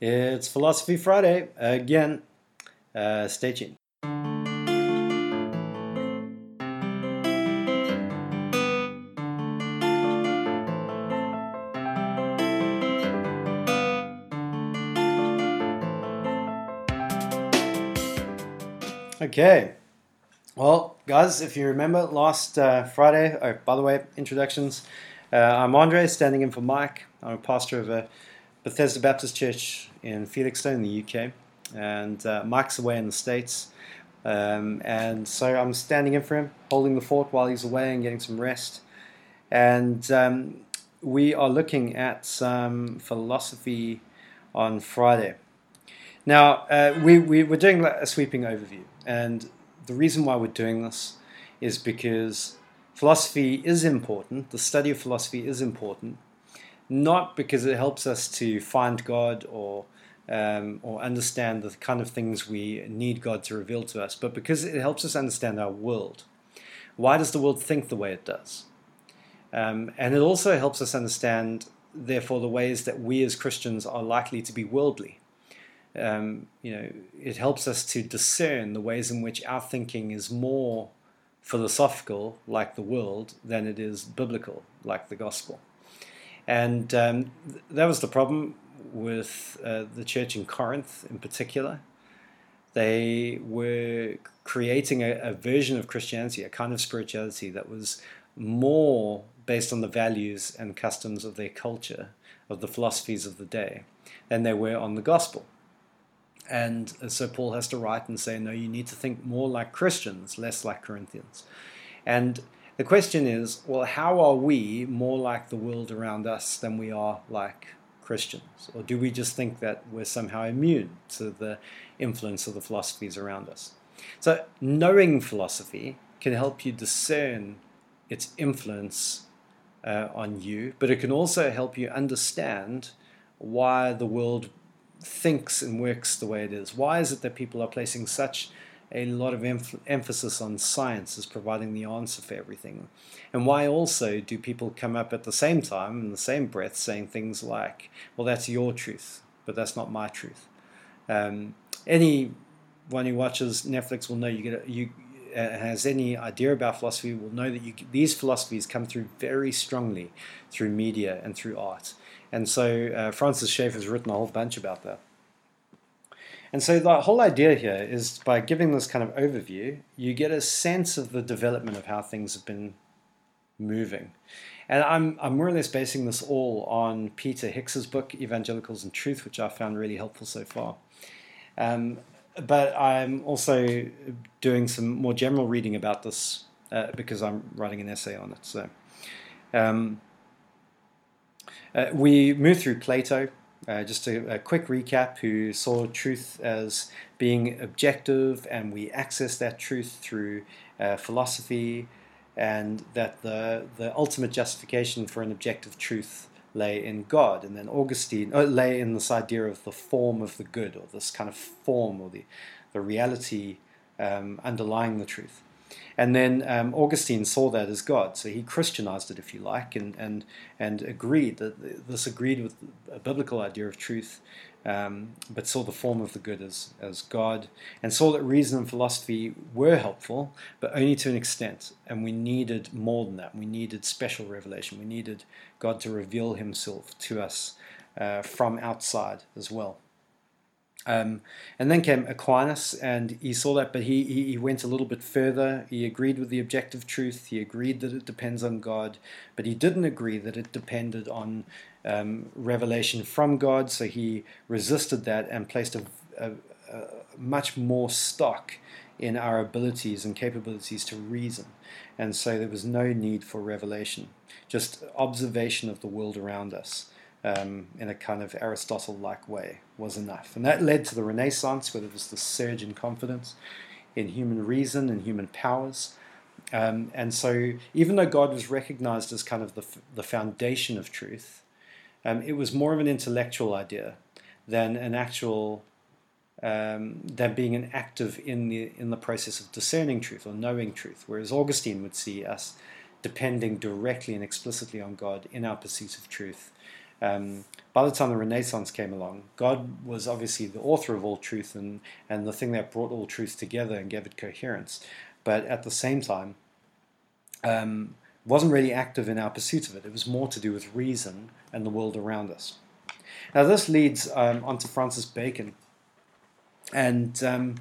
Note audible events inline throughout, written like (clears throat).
It's Philosophy Friday again. Uh, stay tuned. Okay. Well, guys, if you remember last uh, Friday, oh, by the way, introductions. Uh, I'm Andre, standing in for Mike. I'm a pastor of a Bethesda Baptist Church in Felixstowe in the UK, and uh, Mike's away in the States. Um, and so I'm standing in for him, holding the fort while he's away and getting some rest. And um, we are looking at some philosophy on Friday. Now, uh, we, we, we're doing a sweeping overview, and the reason why we're doing this is because philosophy is important, the study of philosophy is important, not because it helps us to find God or um, or understand the kind of things we need God to reveal to us, but because it helps us understand our world. Why does the world think the way it does? Um, and it also helps us understand, therefore, the ways that we as Christians are likely to be worldly. Um, you know, it helps us to discern the ways in which our thinking is more philosophical, like the world, than it is biblical, like the gospel. And um, th- that was the problem with uh, the church in Corinth in particular. They were creating a, a, version of Christianity, a kind of spirituality that was more based on the values and customs of their culture, of the philosophies of the day, than they were on the gospel. And so Paul has to write and say, no, you need to think more like Christians, less like Corinthians. And the question is, well, how are we more like the world around us than we are like Christians? Or do we just think that we're somehow immune to the influence of the philosophies around us? So, knowing philosophy can help you discern its influence uh, on you, but it can also help you understand why the world thinks and works the way it is. Why is it that people are placing such a lot of emphasis on science as providing the answer for everything. And why also do people come up at the same time, in the same breath, saying things like, well, that's your truth, but that's not my truth? Um, anyone who watches Netflix will know you get a, you uh, has any idea about philosophy will know that you, these philosophies come through very strongly through media and through art. And so uh, Francis Schaeffer has written a whole bunch about that. And so the whole idea here is by giving this kind of overview, you get a sense of the development of how things have been moving. And I'm, I'm more or less basing this all on Peter Hicks's book, Evangelicals and Truth, which I found really helpful so far. Um, but I'm also doing some more general reading about this uh, because I'm writing an essay on it. So um, uh, we move through Plato, uh, just a, a, quick recap who saw truth as being objective, and we access that truth through uh, philosophy, and that the, the ultimate justification for an objective truth lay in God. And then Augustine uh, lay in this idea of the form of the good, or this kind of form, or the, the reality um, underlying the truth. And then um, Augustine saw that as God, so he Christianized it, if you like, and and and agreed that this agreed with a biblical idea of truth, um, but saw the form of the good as as God, and saw that reason and philosophy were helpful, but only to an extent, and we needed more than that. We needed special revelation. We needed God to reveal Himself to us uh, from outside as well. Um, and then came Aquinas, and he saw that, but he, he went a little bit further. He agreed with the objective truth. He agreed that it depends on God, but he didn't agree that it depended on um, revelation from God. So he resisted that and placed a, a, a much more stock in our abilities and capabilities to reason. And so there was no need for revelation, just observation of the world around us um, in a kind of Aristotle like way was enough. And that led to the Renaissance, where there was the surge in confidence in human reason and human powers. Um, and so, even though God was recognized as kind of the, the foundation of truth, um, it was more of an intellectual idea than an actual, um, than being an active in the, in the process of discerning truth or knowing truth. Whereas Augustine would see us depending directly and explicitly on God in our pursuit of truth um, by the time the Renaissance came along, God was obviously the author of all truth and, and the thing that brought all truth together and gave it coherence. But at the same time, um, wasn't really active in our pursuit of it. It was more to do with reason and the world around us. Now, this leads um, onto Francis Bacon. And, um,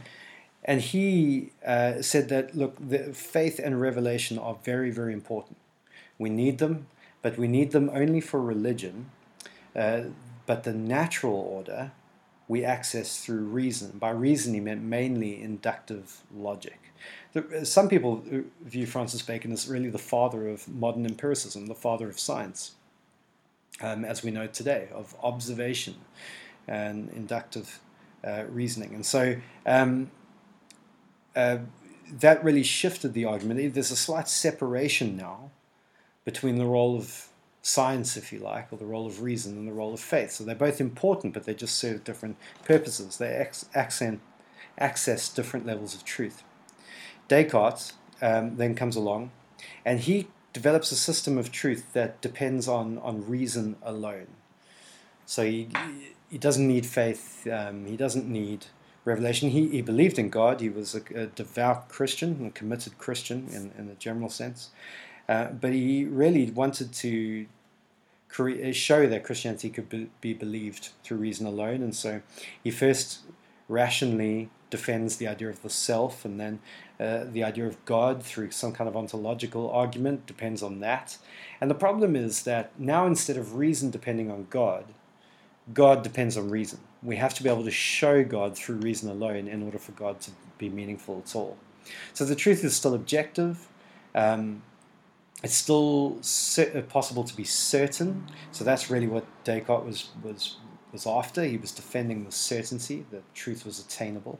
and he uh, said that, look, the faith and revelation are very, very important. We need them, but we need them only for religion uh, but the natural order we access through reason. By reason, he meant mainly inductive logic. Uh, some people view Francis Bacon as really the father of modern empiricism, the father of science, um, as we know today, of observation and inductive uh, reasoning. And so um, uh, that really shifted the argument. There's a slight separation now between the role of science, if you like, or the role of reason and the role of faith. So they're both important, but they just serve different purposes. They accent, access different levels of truth. Descartes um, then comes along, and he develops a system of truth that depends on, on reason alone. So he, he doesn't need faith, um, he doesn't need revelation. He, he believed in God, he was a, a devout Christian, a committed Christian in, in a general sense. Uh, but he really wanted to show that Christianity could be, be believed through reason alone. And so he first rationally defends the idea of the self and then uh, the idea of God through some kind of ontological argument depends on that. And the problem is that now instead of reason depending on God, God depends on reason. We have to be able to show God through reason alone in order for God to be meaningful at all. So the truth is still objective. Um, it's still uh, possible to be certain. So that's really what Descartes was was was after. He was defending the certainty that truth was attainable.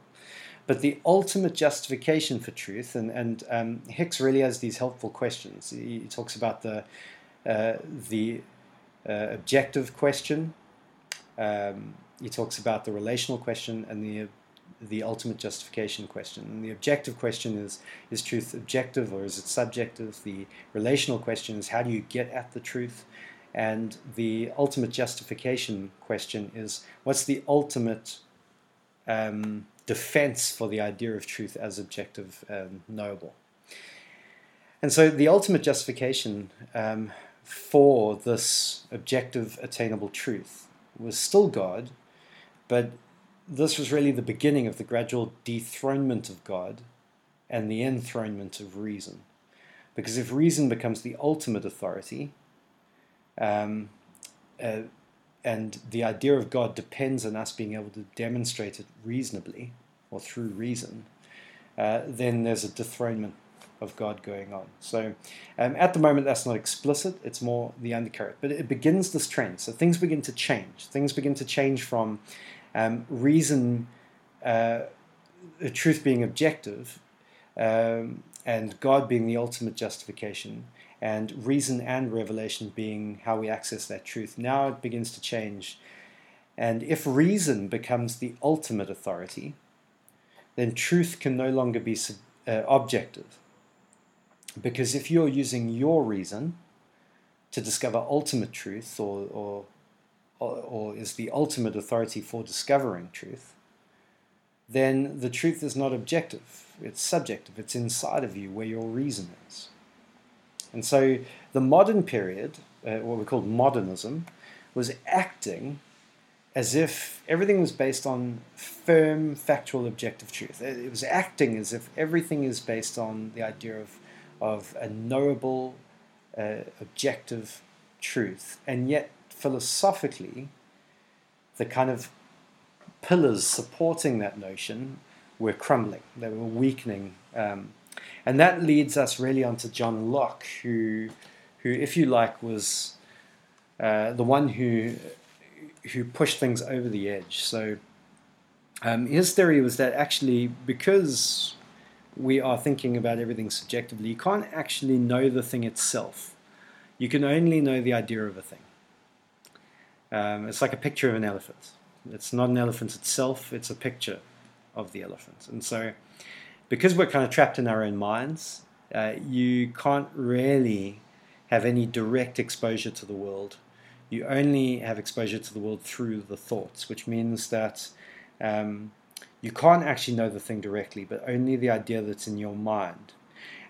But the ultimate justification for truth, and, and um, Hicks really has these helpful questions. He, he talks about the, uh, the uh, objective question, um, he talks about the relational question and the the ultimate justification question. And the objective question is is truth objective or is it subjective? The relational question is how do you get at the truth? And the ultimate justification question is what's the ultimate um, defense for the idea of truth as objective and knowable? And so the ultimate justification um, for this objective attainable truth was still God, but this was really the beginning of the gradual dethronement of God and the enthronement of reason. Because if reason becomes the ultimate authority, um, uh, and the idea of God depends on us being able to demonstrate it reasonably or through reason, uh, then there's a dethronement of God going on. So um, at the moment, that's not explicit, it's more the undercurrent. But it begins this trend. So things begin to change. Things begin to change from um, reason, uh, the truth being objective, um, and God being the ultimate justification, and reason and revelation being how we access that truth. Now it begins to change. And if reason becomes the ultimate authority, then truth can no longer be uh, objective. Because if you're using your reason to discover ultimate truth or, or or, is the ultimate authority for discovering truth, then the truth is not objective. It's subjective. It's inside of you where your reason is. And so the modern period, uh, what we call modernism, was acting as if everything was based on firm, factual, objective truth. It was acting as if everything is based on the idea of, of a knowable, uh, objective truth. And yet philosophically, the kind of pillars supporting that notion were crumbling, they were weakening. Um, and that leads us really onto John Locke, who, who if you like, was uh, the one who, who pushed things over the edge. So um, his theory was that actually, because we are thinking about everything subjectively, you can't actually know the thing itself. You can only know the idea of a thing. Um, it's like a picture of an elephant. It's not an elephant itself, it's a picture of the elephant. And so, because we're kind of trapped in our own minds, uh, you can't really have any direct exposure to the world you only have exposure to the world through the thoughts, which means that um, you can't actually know the thing directly, but only the idea that's in your mind.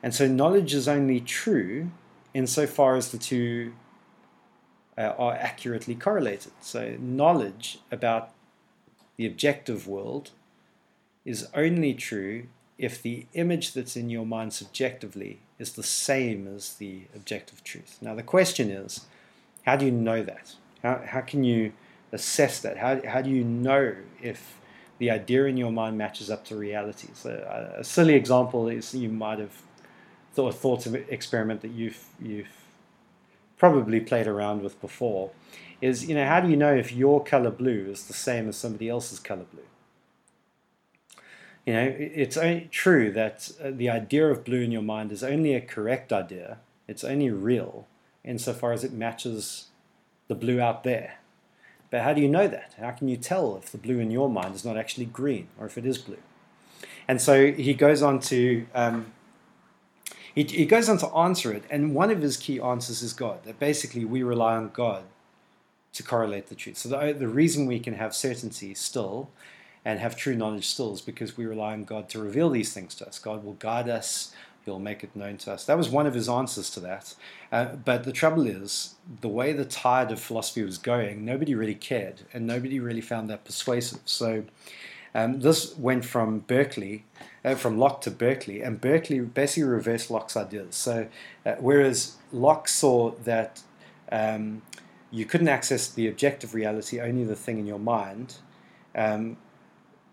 And so knowledge is only true insofar as the two uh, are accurately correlated. So knowledge about the objective world is only true if the image that's in your mind subjectively is the same as the objective truth. Now, the question is how do you know that? How, how can you assess that? How, how do you know if the idea in your mind matches up to reality? So, a, a silly example is you might have thought, thought of an experiment that you've, you've probably played around with before is, you know, how do you know if your color blue is the same as somebody else's color blue? You know, it's true that uh, the idea of blue in your mind is only a correct idea. It's only real insofar as it matches the blue out there. But how do you know that? How can you tell if the blue in your mind is not actually green or if it is blue? And so he goes on to um, he, he goes on to answer it, and one of his key answers is God. That basically we rely on God to correlate the truth. So the, the reason we can have certainty still and have true knowledge still is because we rely on God to reveal these things to us. God will guide us, He'll make it known to us. That was one of his answers to that. Uh, but the trouble is, the way the tide of philosophy was going, nobody really cared, and nobody really found that persuasive. So um, this went from Berkeley, uh, from Locke to Berkeley, and Berkeley basically reversed Locke's ideas. So uh, whereas Locke saw that um, you couldn't access the objective reality, only the thing in your mind, um,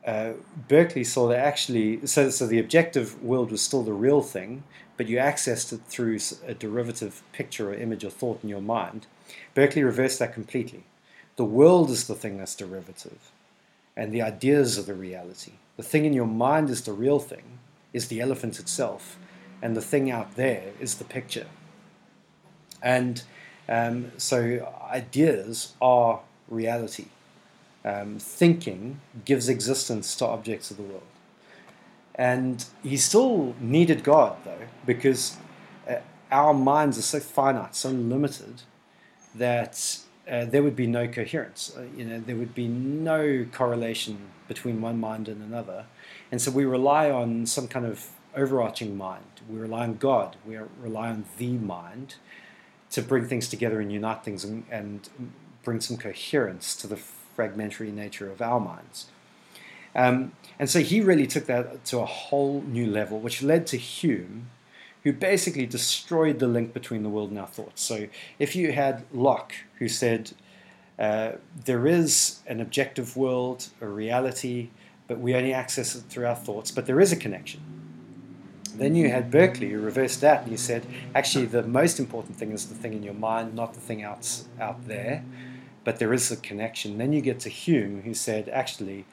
uh, Berkeley saw that actually, so, so the objective world was still the real thing, but you accessed it through a derivative picture or image or thought in your mind. Berkeley reversed that completely. The world is the thing that's derivative, and the ideas are the reality. The thing in your mind is the real thing, is the elephant itself, and the thing out there is the picture. And um, so ideas are reality um, thinking gives existence to objects of the world. And he still needed God, though, because uh, our minds are so finite, so limited, that uh, there would be no coherence. Uh, you know, there would be no correlation between one mind and another. And so we rely on some kind of overarching mind. We rely on God. We rely on the mind to bring things together and unite things and, and bring some coherence to the fragmentary nature of our minds. Um, and so he really took that to a whole new level, which led to Hume, who basically destroyed the link between the world and our thoughts. So if you had Locke, who said, uh, there is an objective world, a reality, but we only access it through our thoughts, but there is a connection. Then you had Berkeley, who reversed that, and you said, actually, the most important thing is the thing in your mind, not the thing out, out there but there is a connection. Then you get to Hume, who said, actually,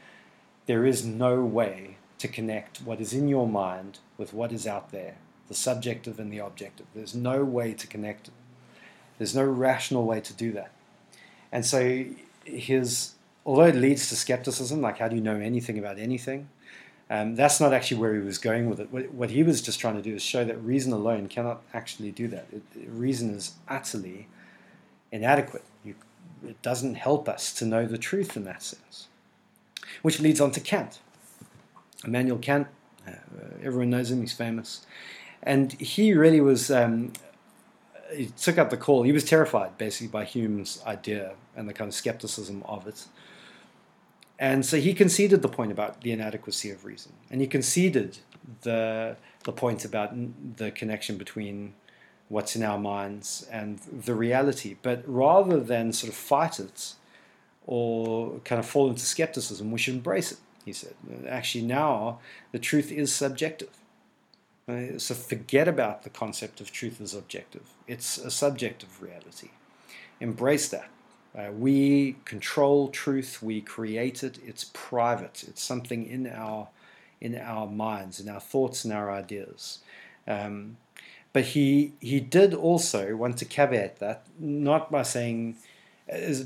there is no way to connect what is in your mind with what is out there, the subjective and the objective. There's no way to connect. There's no rational way to do that. And so his, although it leads to skepticism, like how do you know anything about anything? Um, that's not actually where he was going with it. What, what, he was just trying to do is show that reason alone cannot actually do that. It, reason is utterly inadequate it doesn't help us to know the truth in that sense. Which leads on to Kant. Immanuel Kant, uh, everyone knows him, he's famous. And he really was, um, he took up the call. He was terrified basically by Hume's idea and the kind of skepticism of it. And so he conceded the point about the inadequacy of reason. And he conceded the, the point about the connection between what's in our minds and the reality. But rather than sort of fight it or kind of fall into skepticism, we should embrace it, he said. Actually, now the truth is subjective. Uh, so forget about the concept of truth as objective. It's a subjective reality. Embrace that. Uh, we control truth. We create it. It's private. It's something in our in our minds, in our thoughts, and our ideas. Um, but he he did also want to caveat that, not by saying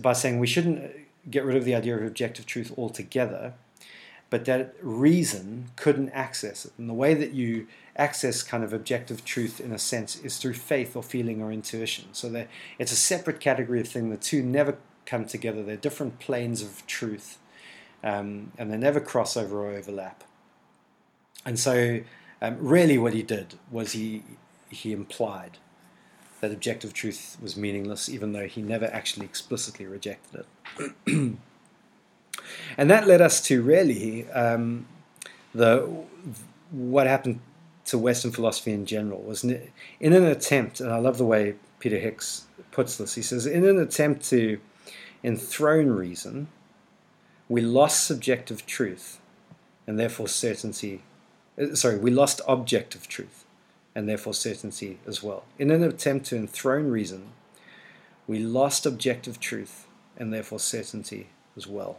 by saying we shouldn't get rid of the idea of objective truth altogether, but that reason couldn't access it. And the way that you access kind of objective truth in a sense is through faith or feeling or intuition. So it's a separate category of thing. The two never come together. They're different planes of truth, um, and they never cross over or overlap. And so, um, really, what he did was he he implied that objective truth was meaningless, even though he never actually explicitly rejected it. (clears throat) and that led us to really um, the what happened to Western philosophy in general was in an attempt, and I love the way Peter Hicks puts this. He says, in an attempt to enthrone reason, we lost subjective truth, and therefore certainty. Uh, sorry, we lost objective truth, and therefore certainty as well. In an attempt to enthrone reason, we lost objective truth, and therefore certainty as well.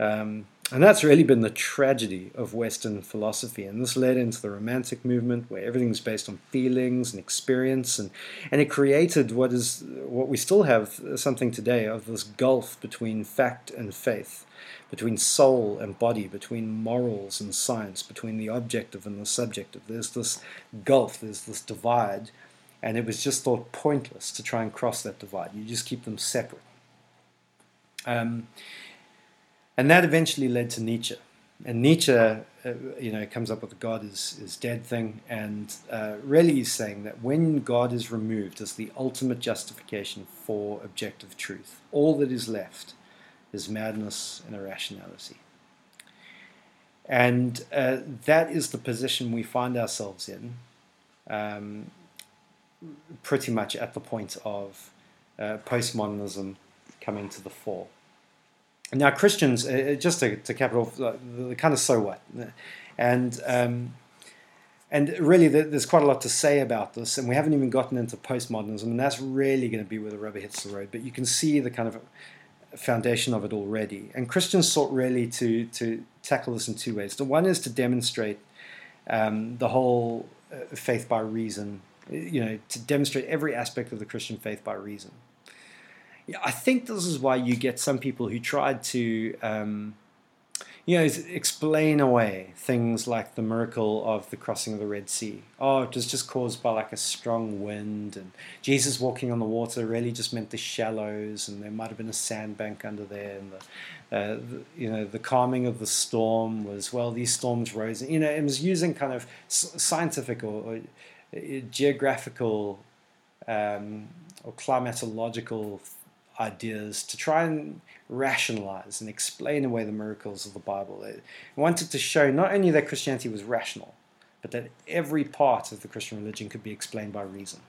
Um, and that's really been the tragedy of Western philosophy. And this led into the Romantic movement, where everything's based on feelings and experience. And, and it created what is what we still have something today of this gulf between fact and faith, between soul and body, between morals and science, between the objective and the subjective. There's this gulf, there's this divide. And it was just thought pointless to try and cross that divide. You just keep them separate. Um, and that eventually led to Nietzsche. And Nietzsche, uh, you know, comes up with the God is, is dead thing, and uh, really he's saying that when God is removed as the ultimate justification for objective truth, all that is left is madness and irrationality. And uh, that is the position we find ourselves in, um, pretty much at the point of uh, postmodernism coming to the fore. Now, Christians, uh, uh, just to, to cap it off, the kind of so what, and um, and really, there's quite a lot to say about this, and we haven't even gotten into postmodernism, and that's really going to be where the rubber hits the road. But you can see the kind of foundation of it already. And Christians sought really to to tackle this in two ways. The one is to demonstrate um, the whole uh, faith by reason, you know, to demonstrate every aspect of the Christian faith by reason. I think this is why you get some people who tried to, um, you know, explain away things like the miracle of the crossing of the Red Sea. Oh, it was just caused by like a strong wind, and Jesus walking on the water really just meant the shallows, and there might have been a sandbank under there, and the, uh, the you know, the calming of the storm was well, these storms rose. You know, it was using kind of scientific or, or uh, geographical um, or climatological ideas to try and rationalize and explain away the miracles of the Bible. It wanted to show not only that Christianity was rational, but that every part of the Christian religion could be explained by reason.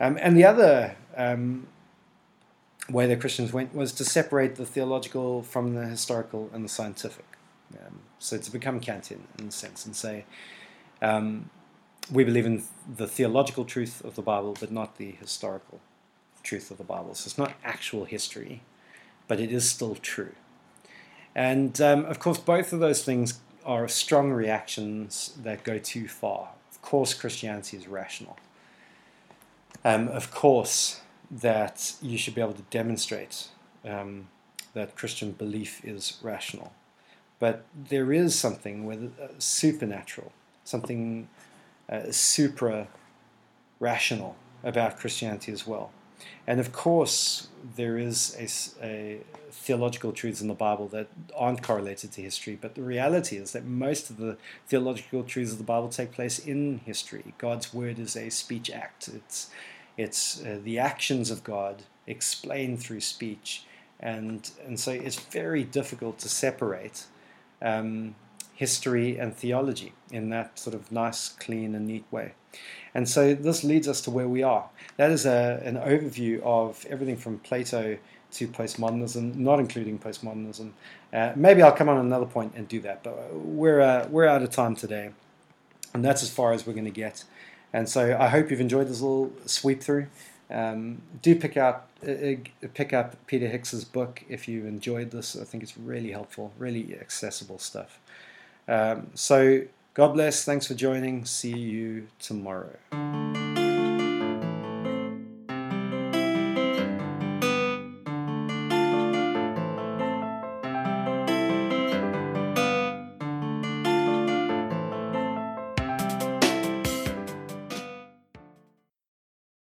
Um, and the other um, way the Christians went was to separate the theological from the historical and the scientific. Um, so to become Kantian in a sense and say, um, we believe in the theological truth of the Bible, but not the historical truth of the Bible. So it's not actual history, but it is still true. And um, of course, both of those things are strong reactions that go too far. Of course, Christianity is rational. Um, of course, that you should be able to demonstrate um, that Christian belief is rational. But there is something with uh, supernatural, something uh, supra rational about Christianity as well. And of course, there is a, a, theological truths in the Bible that aren't correlated to history, but the reality is that most of the theological truths of the Bible take place in history. God's word is a speech act. It's it's uh, the actions of God explained through speech, and and so it's very difficult to separate um, history and theology in that sort of nice, clean, and neat way. And so this leads us to where we are. That is a, an overview of everything from Plato to postmodernism, not including postmodernism. Uh, maybe I'll come on another point and do that, but we're, uh, we're out of time today. And that's as far as we're going to get. And so I hope you've enjoyed this little sweep through. Um, do pick out uh, uh pick up Peter Hicks's book if you enjoyed this. I think it's really helpful, really accessible stuff. Um, so God bless. Thanks for joining. See you tomorrow.